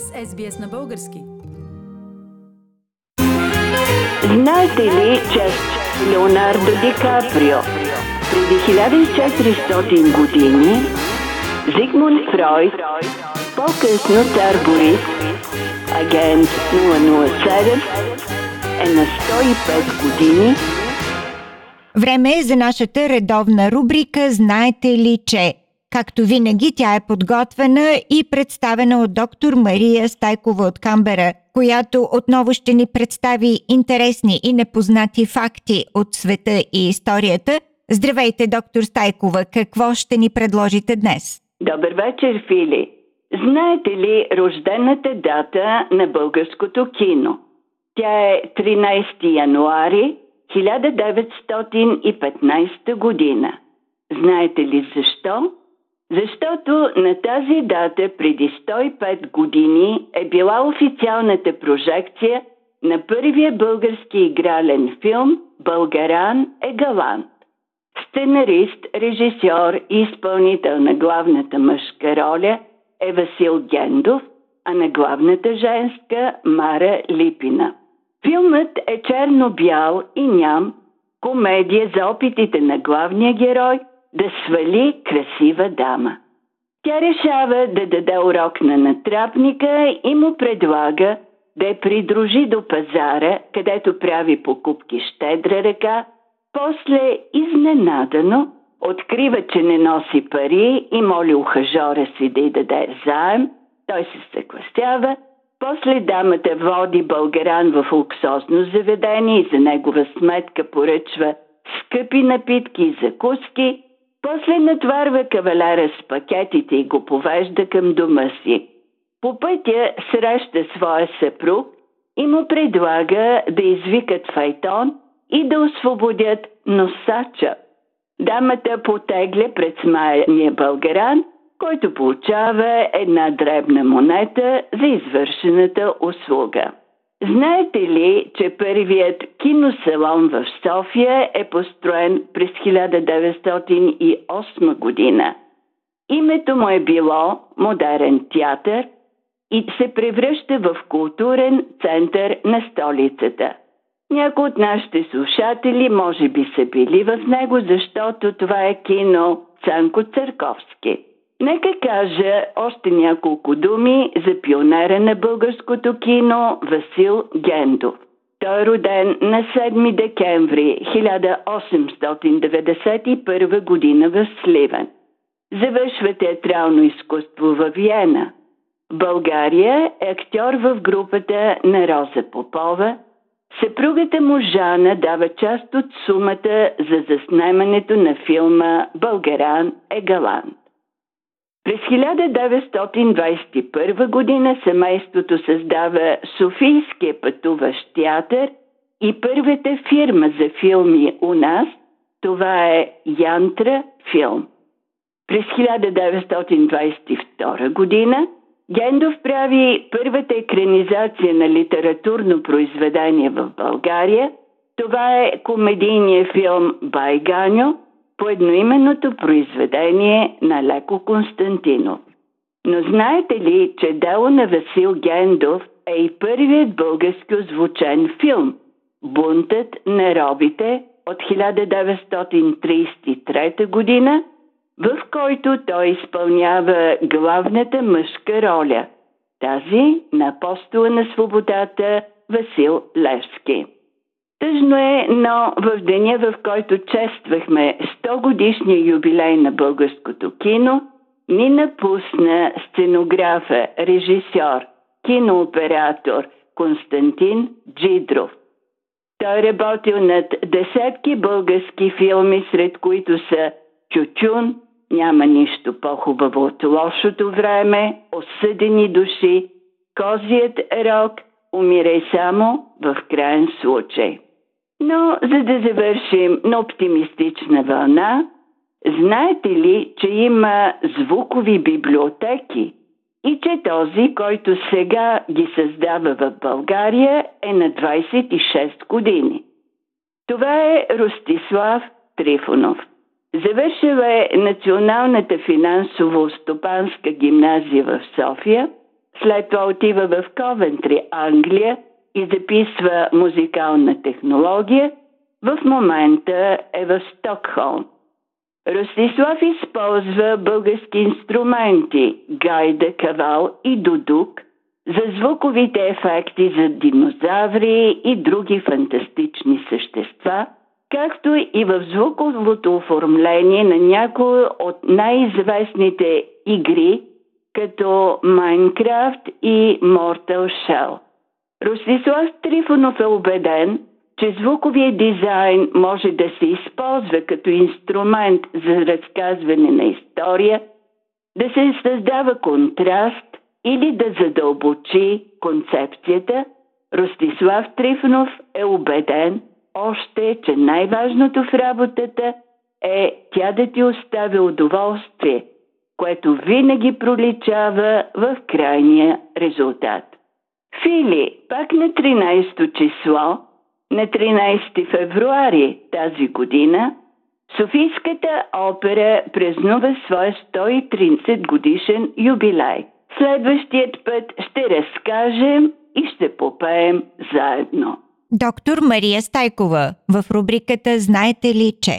сте с SBS на български. Знаете ли, че Леонардо Ди Каприо преди 1400 години Зигмунд Фройд, по-късно цар Борис, агент 007, е на 105 години Време е за нашата редовна рубрика Знаете ли, че? Както винаги, тя е подготвена и представена от доктор Мария Стайкова от Камбера, която отново ще ни представи интересни и непознати факти от света и историята. Здравейте, доктор Стайкова, какво ще ни предложите днес? Добър вечер, Фили! Знаете ли рождената дата на българското кино? Тя е 13 януари 1915 година. Знаете ли защо? Защото на тази дата преди 105 години е била официалната прожекция на първия български игрален филм «Българан е галант». Сценарист, режисьор и изпълнител на главната мъжка роля е Васил Гендов, а на главната женска Мара Липина. Филмът е черно-бял и ням комедия за опитите на главния герой да свали красива дама. Тя решава да даде урок на натрапника и му предлага да я придружи до пазара, където прави покупки щедра ръка, после изненадано открива, че не носи пари и моли ухажора си да й даде заем, той се съгласява – после дамата води българан в луксозно заведение и за негова сметка поръчва скъпи напитки и закуски, после натварва кавалера с пакетите и го повежда към дома си. По пътя среща своя съпруг и му предлага да извикат файтон и да освободят носача. Дамата потегля пред смаяния българан който получава една дребна монета за извършената услуга. Знаете ли, че първият киносалон в София е построен през 1908 година? Името му е било Модерен театър и се превръща в културен център на столицата. Някои от нашите слушатели може би са били в него, защото това е кино Цанко Църковски. Нека кажа още няколко думи за пионера на българското кино Васил Гендов. Той е роден на 7 декември 1891 година в Сливен. Завършва театрално изкуство в Виена. България е актьор в групата на Роза Попова. Съпругата му Жана дава част от сумата за заснемането на филма Българан е галант. През 1921 година семейството създава Софийския пътуващ театър и първата фирма за филми у нас, това е Янтра филм. През 1922 година Гендов прави първата екранизация на литературно произведение в България. Това е комедийният филм Байганьо, по едноименното произведение на Леко Константинов. Но знаете ли, че дело на Васил Гендов е и първият български озвучен филм «Бунтът на робите» от 1933 година, в който той изпълнява главната мъжка роля, тази на апостола на свободата Васил Левски. Тъжно е, но в деня, в който чествахме 100 годишния юбилей на българското кино, ни напусна сценографа, режисьор, кинооператор Константин Джидров. Той работил над десетки български филми, сред които са Чучун, няма нищо по-хубаво от лошото време, осъдени души, Козият рок, умирай само в крайен случай. Но за да завършим на оптимистична вълна, знаете ли, че има звукови библиотеки и че този, който сега ги създава в България, е на 26 години. Това е Ростислав Трифонов. Завършила е Националната финансово-стопанска гимназия в София, след това отива в Ковентри, Англия и записва музикална технология. В момента е в Стокхолм. Ростислав използва български инструменти, гайда, кавал и дудук за звуковите ефекти за динозаври и други фантастични същества, както и в звуковото оформление на някои от най-известните игри, като Майнкрафт и Mortal Shell. Ростислав Трифонов е убеден, че звуковия дизайн може да се използва като инструмент за разказване на история, да се създава контраст или да задълбочи концепцията, Ростислав Трифонов е убеден още, че най-важното в работата е тя да ти остави удоволствие, което винаги проличава в крайния резултат. Фили, пак на 13 число, на 13 февруари тази година, Софийската опера празнува своя 130 годишен юбилей. Следващият път ще разкажем и ще попеем заедно. Доктор Мария Стайкова в рубриката Знаете ли, че?